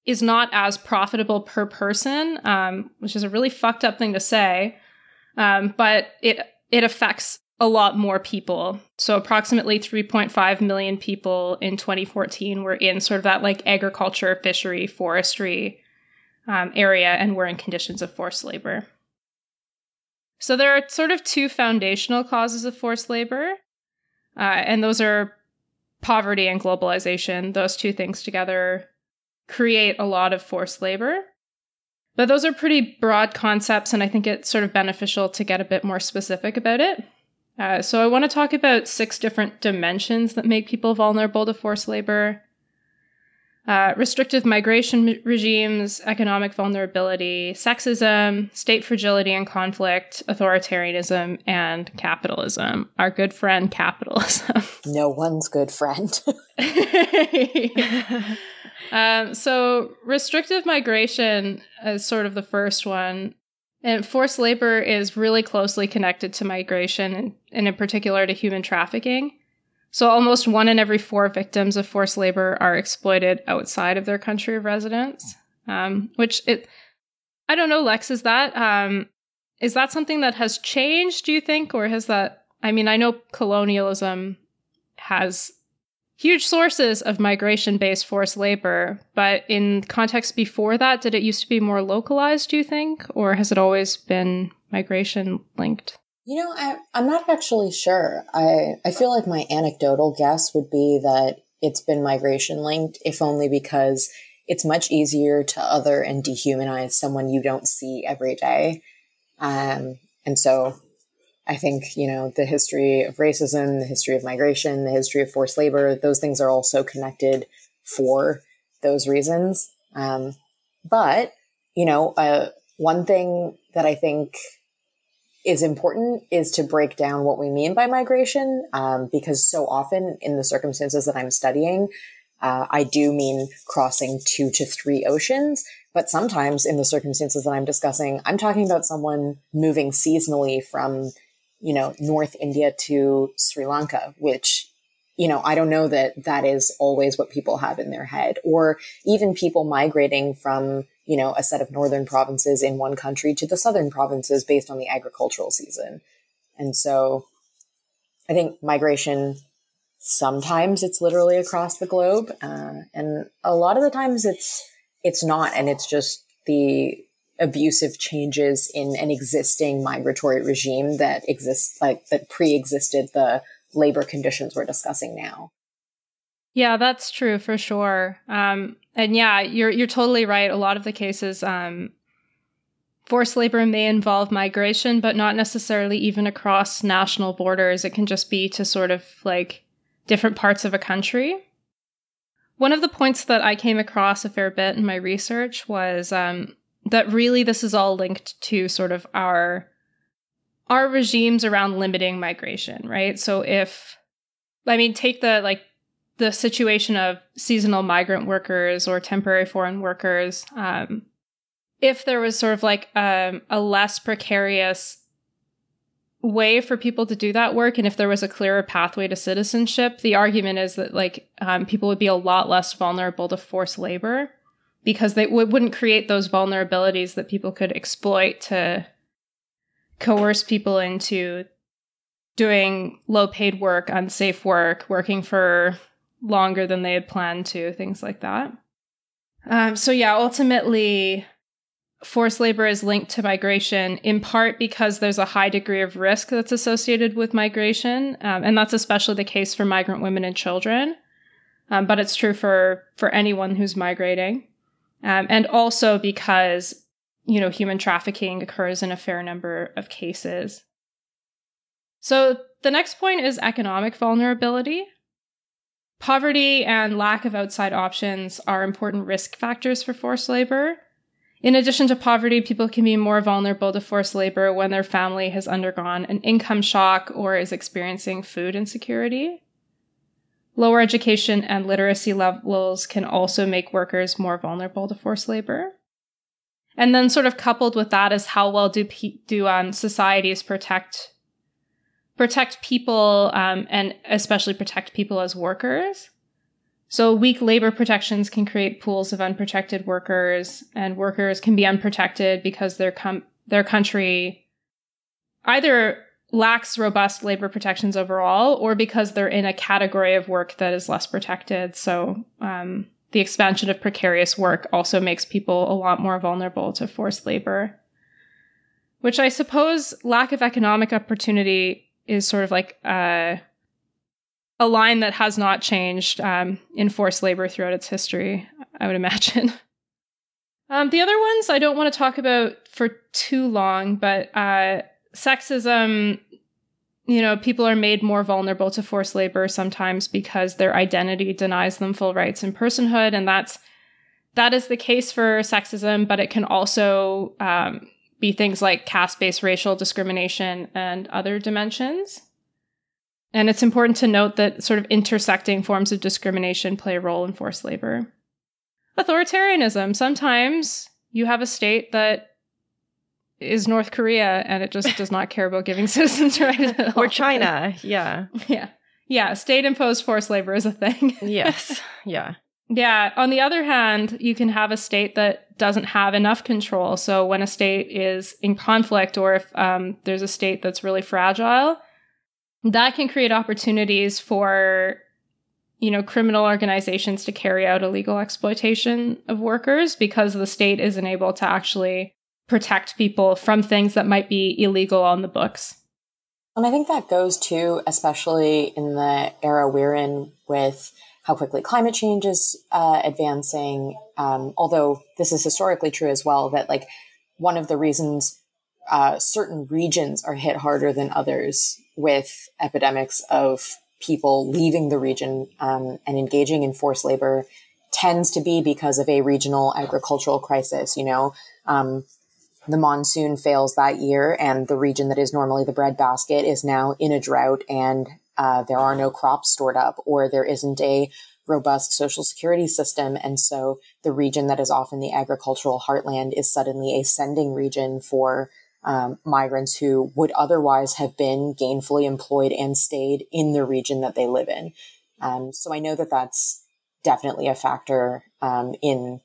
S2: is not as profitable per person, um, which is a really fucked up thing to say. Um, but it it affects a lot more people. So approximately 3.5 million people in 2014 were in sort of that like agriculture, fishery, forestry um, area, and were in conditions of forced labor. So there are sort of two foundational causes of forced labor, uh, and those are poverty and globalization, those two things together create a lot of forced labor. But those are pretty broad concepts, and I think it's sort of beneficial to get a bit more specific about it. Uh, so, I want to talk about six different dimensions that make people vulnerable to forced labor uh, restrictive migration regimes, economic vulnerability, sexism, state fragility and conflict, authoritarianism, and capitalism. Our good friend, *laughs* capitalism.
S3: No one's good friend. *laughs* *laughs*
S2: um, so, restrictive migration is sort of the first one. And forced labor is really closely connected to migration and, and in particular to human trafficking. So almost one in every four victims of forced labor are exploited outside of their country of residence. Um, which it, I don't know, Lex, is that um, is that something that has changed? Do you think, or has that? I mean, I know colonialism has huge sources of migration-based forced labor, but in context before that, did it used to be more localized? Do you think, or has it always been migration linked?
S3: You know, I, I'm not actually sure. I, I feel like my anecdotal guess would be that it's been migration linked, if only because it's much easier to other and dehumanize someone you don't see every day. Um, and so I think, you know, the history of racism, the history of migration, the history of forced labor, those things are also connected for those reasons. Um, but, you know, uh, one thing that I think is important is to break down what we mean by migration, um, because so often in the circumstances that I'm studying, uh, I do mean crossing two to three oceans. But sometimes in the circumstances that I'm discussing, I'm talking about someone moving seasonally from, you know, North India to Sri Lanka, which, you know, I don't know that that is always what people have in their head, or even people migrating from, you know, a set of northern provinces in one country to the southern provinces based on the agricultural season. And so I think migration sometimes it's literally across the globe, uh, and a lot of the times it's it's not, and it's just the abusive changes in an existing migratory regime that exists, like that pre-existed the labor conditions we're discussing now.
S2: Yeah, that's true for sure. Um, and yeah, you're you're totally right. A lot of the cases, um, forced labor may involve migration, but not necessarily even across national borders. It can just be to sort of like different parts of a country. One of the points that I came across a fair bit in my research was um, that really this is all linked to sort of our our regimes around limiting migration, right? So if I mean take the like the situation of seasonal migrant workers or temporary foreign workers, um, if there was sort of like um, a less precarious way for people to do that work and if there was a clearer pathway to citizenship the argument is that like um, people would be a lot less vulnerable to forced labor because they w- wouldn't create those vulnerabilities that people could exploit to coerce people into doing low paid work unsafe work working for longer than they had planned to things like that. Um, so yeah ultimately forced labor is linked to migration in part because there's a high degree of risk that's associated with migration um, and that's especially the case for migrant women and children. Um, but it's true for for anyone who's migrating um, and also because you know human trafficking occurs in a fair number of cases. So the next point is economic vulnerability. Poverty and lack of outside options are important risk factors for forced labor. In addition to poverty, people can be more vulnerable to forced labor when their family has undergone an income shock or is experiencing food insecurity. Lower education and literacy levels can also make workers more vulnerable to forced labor. And then, sort of coupled with that, is how well do do um, societies protect protect people um, and especially protect people as workers? So weak labor protections can create pools of unprotected workers, and workers can be unprotected because their com- their country either lacks robust labor protections overall, or because they're in a category of work that is less protected. So um, the expansion of precarious work also makes people a lot more vulnerable to forced labor. Which I suppose lack of economic opportunity is sort of like a a line that has not changed um, in forced labor throughout its history, I would imagine. *laughs* Um, the other ones I don't want to talk about for too long, but uh, sexism, you know, people are made more vulnerable to forced labor sometimes because their identity denies them full rights and personhood. And that's, that is the case for sexism, but it can also um, be things like caste based racial discrimination and other dimensions. And it's important to note that sort of intersecting forms of discrimination play a role in forced labor. Authoritarianism. Sometimes you have a state that is North Korea and it just does not care about giving *laughs* citizens rights.
S1: or China. *laughs* Yeah.
S2: Yeah. Yeah. State imposed forced labor is a thing. *laughs*
S1: yes. Yeah.
S2: Yeah. On the other hand, you can have a state that doesn't have enough control. So when a state is in conflict or if um, there's a state that's really fragile, that can create opportunities for you know criminal organizations to carry out illegal exploitation of workers because the state isn't able to actually protect people from things that might be illegal on the books
S3: and i think that goes to especially in the era we're in with how quickly climate change is uh, advancing um, although this is historically true as well that like one of the reasons uh, certain regions are hit harder than others with epidemics of people leaving the region um, and engaging in forced labor tends to be because of a regional agricultural crisis. You know, um, the monsoon fails that year, and the region that is normally the breadbasket is now in a drought, and uh, there are no crops stored up, or there isn't a robust social security system. And so the region that is often the agricultural heartland is suddenly a sending region for um, migrants who would otherwise have been gainfully employed and stayed in the region that they live in. Um, so I know that that's definitely a factor um, in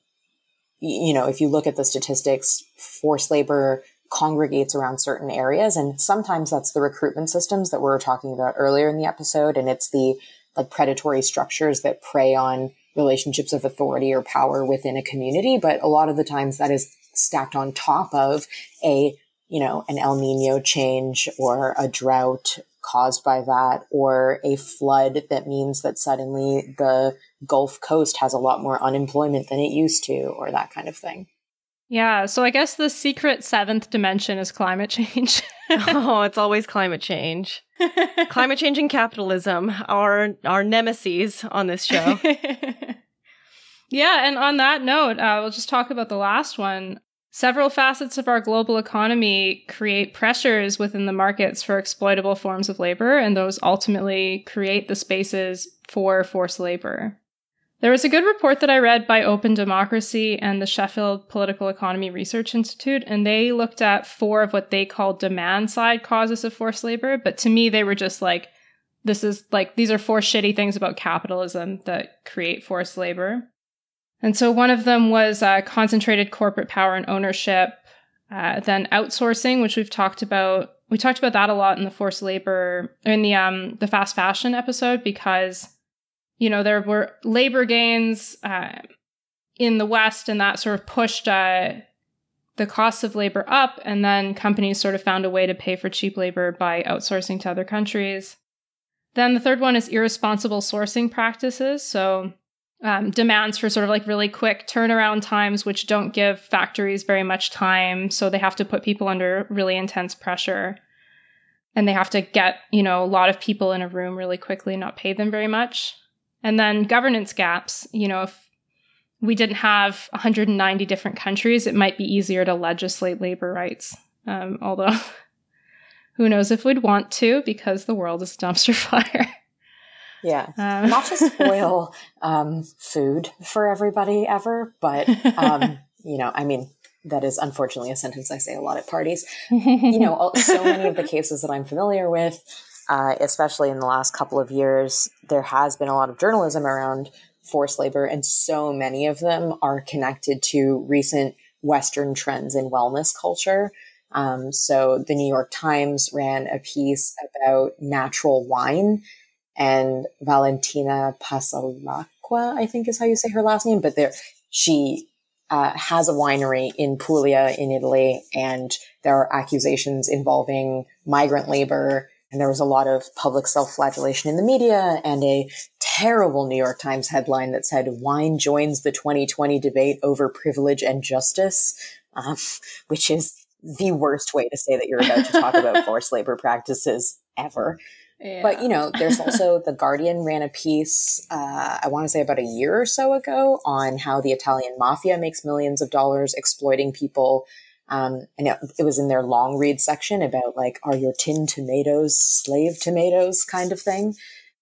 S3: you know, if you look at the statistics, forced labor congregates around certain areas. And sometimes that's the recruitment systems that we were talking about earlier in the episode. And it's the like predatory structures that prey on relationships of authority or power within a community. But a lot of the times that is stacked on top of a, you know, an El Nino change or a drought caused by that or a flood that means that suddenly the Gulf Coast has a lot more unemployment than it used to or that kind of thing.
S2: Yeah, so I guess the secret seventh dimension is climate change. *laughs*
S1: oh, it's always climate change. climate change and capitalism are our nemesis on this show. *laughs*
S2: yeah, and on that note, uh, we'll just talk about the last one. Several facets of our global economy create pressures within the markets for exploitable forms of labor, and those ultimately create the spaces for forced labor. There was a good report that I read by Open Democracy and the Sheffield Political Economy Research Institute, and they looked at four of what they call demand side causes of forced labor. But to me, they were just like, this is like, these are four shitty things about capitalism that create forced labor. And so one of them was uh, concentrated corporate power and ownership, uh, then outsourcing, which we've talked about. We talked about that a lot in the forced labor in the um the fast fashion episode because you know there were labor gains uh, in the West, and that sort of pushed uh, the cost of labor up, and then companies sort of found a way to pay for cheap labor by outsourcing to other countries. Then the third one is irresponsible sourcing practices. So um, demands for sort of like really quick turnaround times, which don't give factories very much time. So they have to put people under really intense pressure. And they have to get, you know, a lot of people in a room really quickly, and not pay them very much. And then governance gaps, you know, if we didn't have 190 different countries, it might be easier to legislate labor rights. Um, although, *laughs* who knows if we'd want to because the world is a dumpster *laughs* fire.
S3: Yeah. Um. Not to *laughs* spoil um, food for everybody ever, but, um, you know, I mean, that is unfortunately a sentence I say a lot at parties. you know, so many of the cases that I'm familiar with, uh, especially in the last couple of years, there has been a lot of journalism around forced labor, and so many of them are connected to recent Western trends in wellness culture. Um, so the New York Times ran a piece about natural wine and Valentina Passalacqua, I think is how you say her last name, but there she uh, has a winery in Puglia in Italy, and there are accusations involving migrant labor. And there was a lot of public self-flagellation in the media and a terrible New York Times headline that said, wine joins the 2020 debate over privilege and justice, um, which is the worst way to say that you're about to talk about *laughs* forced labor practices ever. But you know, there's *laughs* also the Guardian ran a piece, uh, I want to say about a year or so ago, on how the Italian mafia makes millions of dollars exploiting people. Um, and it, it was in their long read section about like, are your tin tomatoes slave tomatoes kind of thing.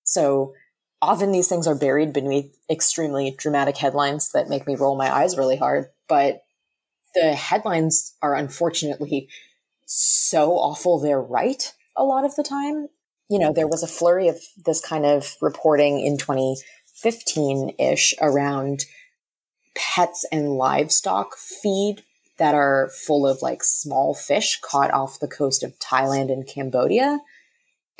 S3: So often these things are buried beneath extremely dramatic headlines that make me roll my eyes really hard. But the headlines are unfortunately so awful they're right a lot of the time you know, there was a flurry of this kind of reporting in 2015 ish around pets and livestock feed that are full of like small fish caught off the coast of Thailand and Cambodia.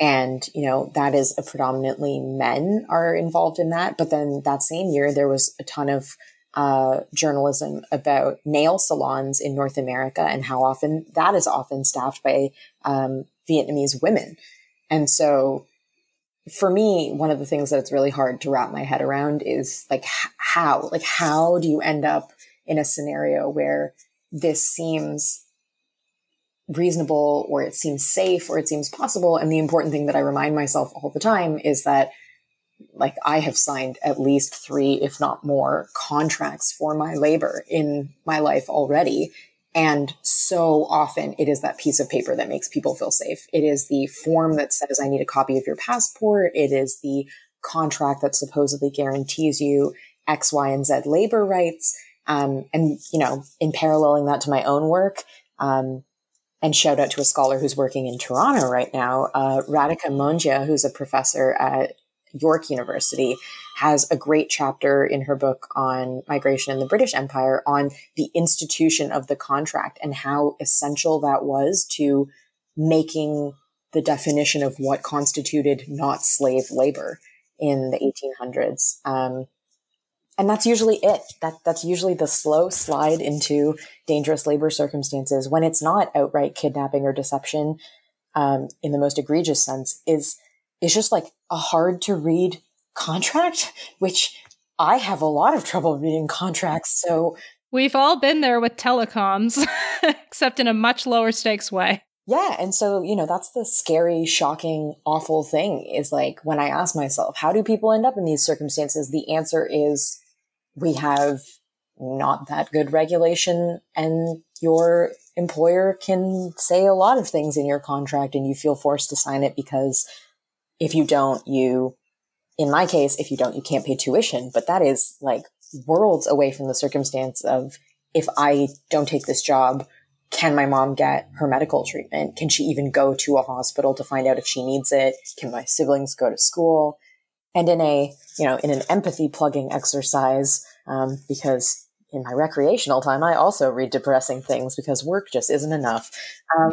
S3: And, you know, that is predominantly men are involved in that. But then that same year, there was a ton of uh, journalism about nail salons in North America and how often that is often staffed by um, Vietnamese women. And so for me, one of the things that's really hard to wrap my head around is like how, like how do you end up in a scenario where this seems reasonable or it seems safe or it seems possible. And the important thing that I remind myself all the time is that like I have signed at least three, if not more, contracts for my labor in my life already. And so often it is that piece of paper that makes people feel safe. It is the form that says, I need a copy of your passport. It is the contract that supposedly guarantees you X, Y, and Z labor rights. Um, and, you know, in paralleling that to my own work, um, and shout out to a scholar who's working in Toronto right now, uh, Radhika who's a professor at York University, has a great chapter in her book on migration in the British Empire on the institution of the contract and how essential that was to making the definition of what constituted not slave labor in the 1800s. Um, and that's usually it. That that's usually the slow slide into dangerous labor circumstances when it's not outright kidnapping or deception um, in the most egregious sense. Is is just like a hard to read contract, which I have a lot of trouble reading contracts. So
S2: we've all been there with telecoms, *laughs* except in a much lower stakes way.
S3: Yeah. And so, you know, that's the scary, shocking, awful thing is like when I ask myself, how do people end up in these circumstances? The answer is we have not that good regulation and your employer can say a lot of things in your contract and you feel forced to sign it because if you don't, you, in my case, if you don't, you can't pay tuition. But that is like worlds away from the circumstance of if I don't take this job, can my mom get her medical treatment? Can she even go to a hospital to find out if she needs it? Can my siblings go to school? And in a, you know, in an empathy plugging exercise, um, because in my recreational time, I also read depressing things because work just isn't enough. Um,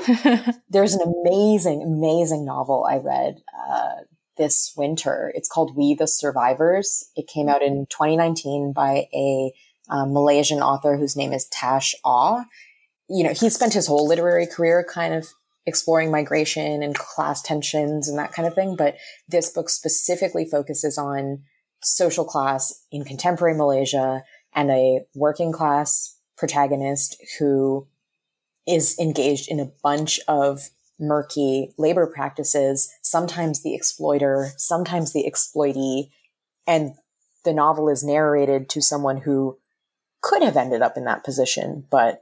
S3: *laughs* there's an amazing, amazing novel I read uh, this winter. It's called We the Survivors. It came out in 2019 by a um, Malaysian author whose name is Tash Aw you know, he spent his whole literary career kind of exploring migration and class tensions and that kind of thing. But this book specifically focuses on social class in contemporary Malaysia and a working class protagonist who is engaged in a bunch of murky labor practices, sometimes the exploiter, sometimes the exploitee. And the novel is narrated to someone who could have ended up in that position, but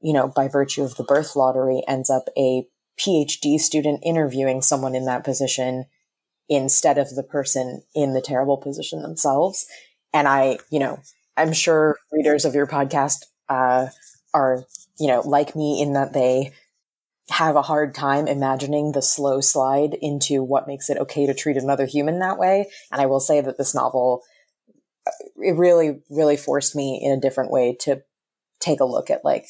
S3: you know, by virtue of the birth lottery, ends up a PhD student interviewing someone in that position instead of the person in the terrible position themselves. And I, you know, I'm sure readers of your podcast uh, are, you know, like me in that they have a hard time imagining the slow slide into what makes it okay to treat another human that way. And I will say that this novel, it really, really forced me in a different way to take a look at like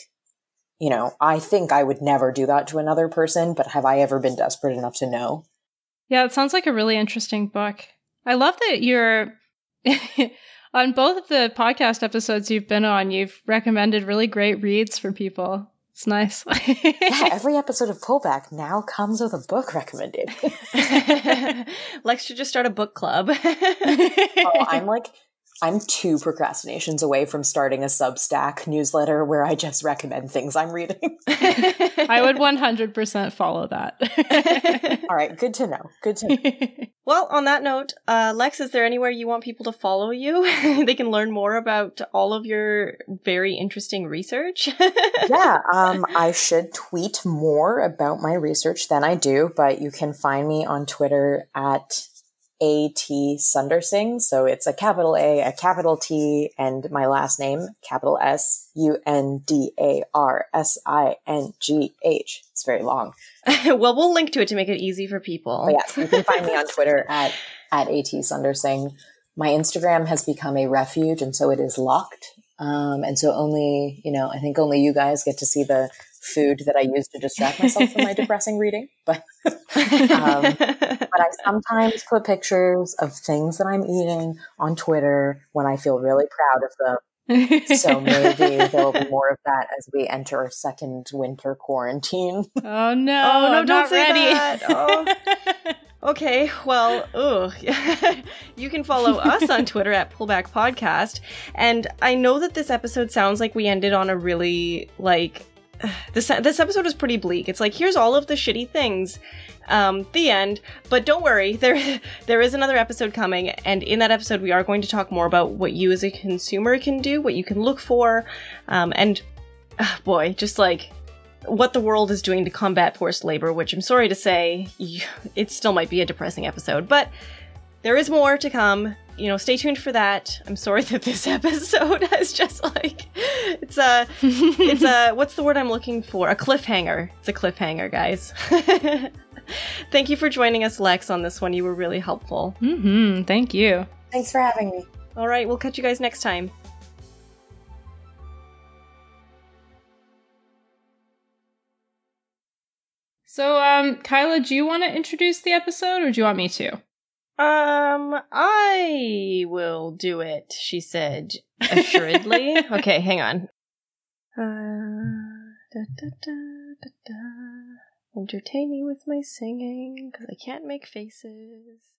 S3: you know, I think I would never do that to another person, but have I ever been desperate enough to know?
S2: Yeah, it sounds like a really interesting book. I love that you're *laughs* on both of the podcast episodes you've been on, you've recommended really great reads for people. It's nice. *laughs*
S3: yeah, every *laughs* episode of Pullback now comes with a book recommended. *laughs*
S1: Lex should just start a book club.
S3: oh, I'm like I'm two procrastinations away from starting a Substack newsletter where I just recommend things I'm reading. *laughs*
S2: I would 100% follow that. *laughs*
S3: All right, good to know. Good to know. *laughs*
S1: Well, on that note, uh, Lex, is there anywhere you want people to follow you? they can learn more about all of your very interesting research.
S3: yeah, um, I should tweet more about my research than I do, but you can find me on Twitter at a.T. Sundarsingh. So it's a capital A, a capital T, and my last name, capital S U N D A R S I N G H. It's very long. *laughs*
S1: well, we'll link to it to make it easy for people.
S3: But yes, you can find me on Twitter *laughs* at, at A.T. Sundarsingh. My Instagram has become a refuge, and so it is locked. Um, and so only, you know, I think only you guys get to see the food that I use to distract myself from my *laughs* depressing reading. But, um, but I sometimes put pictures of things that I'm eating on Twitter when I feel really proud of them. so *laughs* maybe there'll be more of that as we enter our second winter quarantine. *laughs*
S2: Oh no! Oh no! Don't say ready. that.
S1: Oh. *laughs* Okay, well, ugh. you can follow us on Twitter at Pullback Podcast. And I know that this episode sounds like we ended on a really like this this episode is pretty bleak. It's like here's all of the shitty things. Um, the end. But don't worry, *laughs* there there is another episode coming, and in that episode we are going to talk more about what you as a consumer can do, what you can look for, um, and uh, boy, just like what the world is doing to combat forced labor. Which I'm sorry to say, *laughs* it still might be a depressing episode, but there is more to come you know, stay tuned for that. I'm sorry *laughs* that this episode *laughs* has just like it's a it's a *laughs* what's the word I'm looking for? A cliffhanger. It's a cliffhanger, guys. Thank you for joining us, Lex, on this one. You were really helpful.
S2: Mm-hmm. Thank you.
S3: Thanks for having me.
S1: All right, we'll catch you guys next time.
S2: So, um, Kyla, do you want to introduce the episode, or do you want me to?
S1: Um, I will do it, she said assuredly. *laughs* okay, hang on. Uh, da, da, da, Entertain me with my singing, because I can't make faces.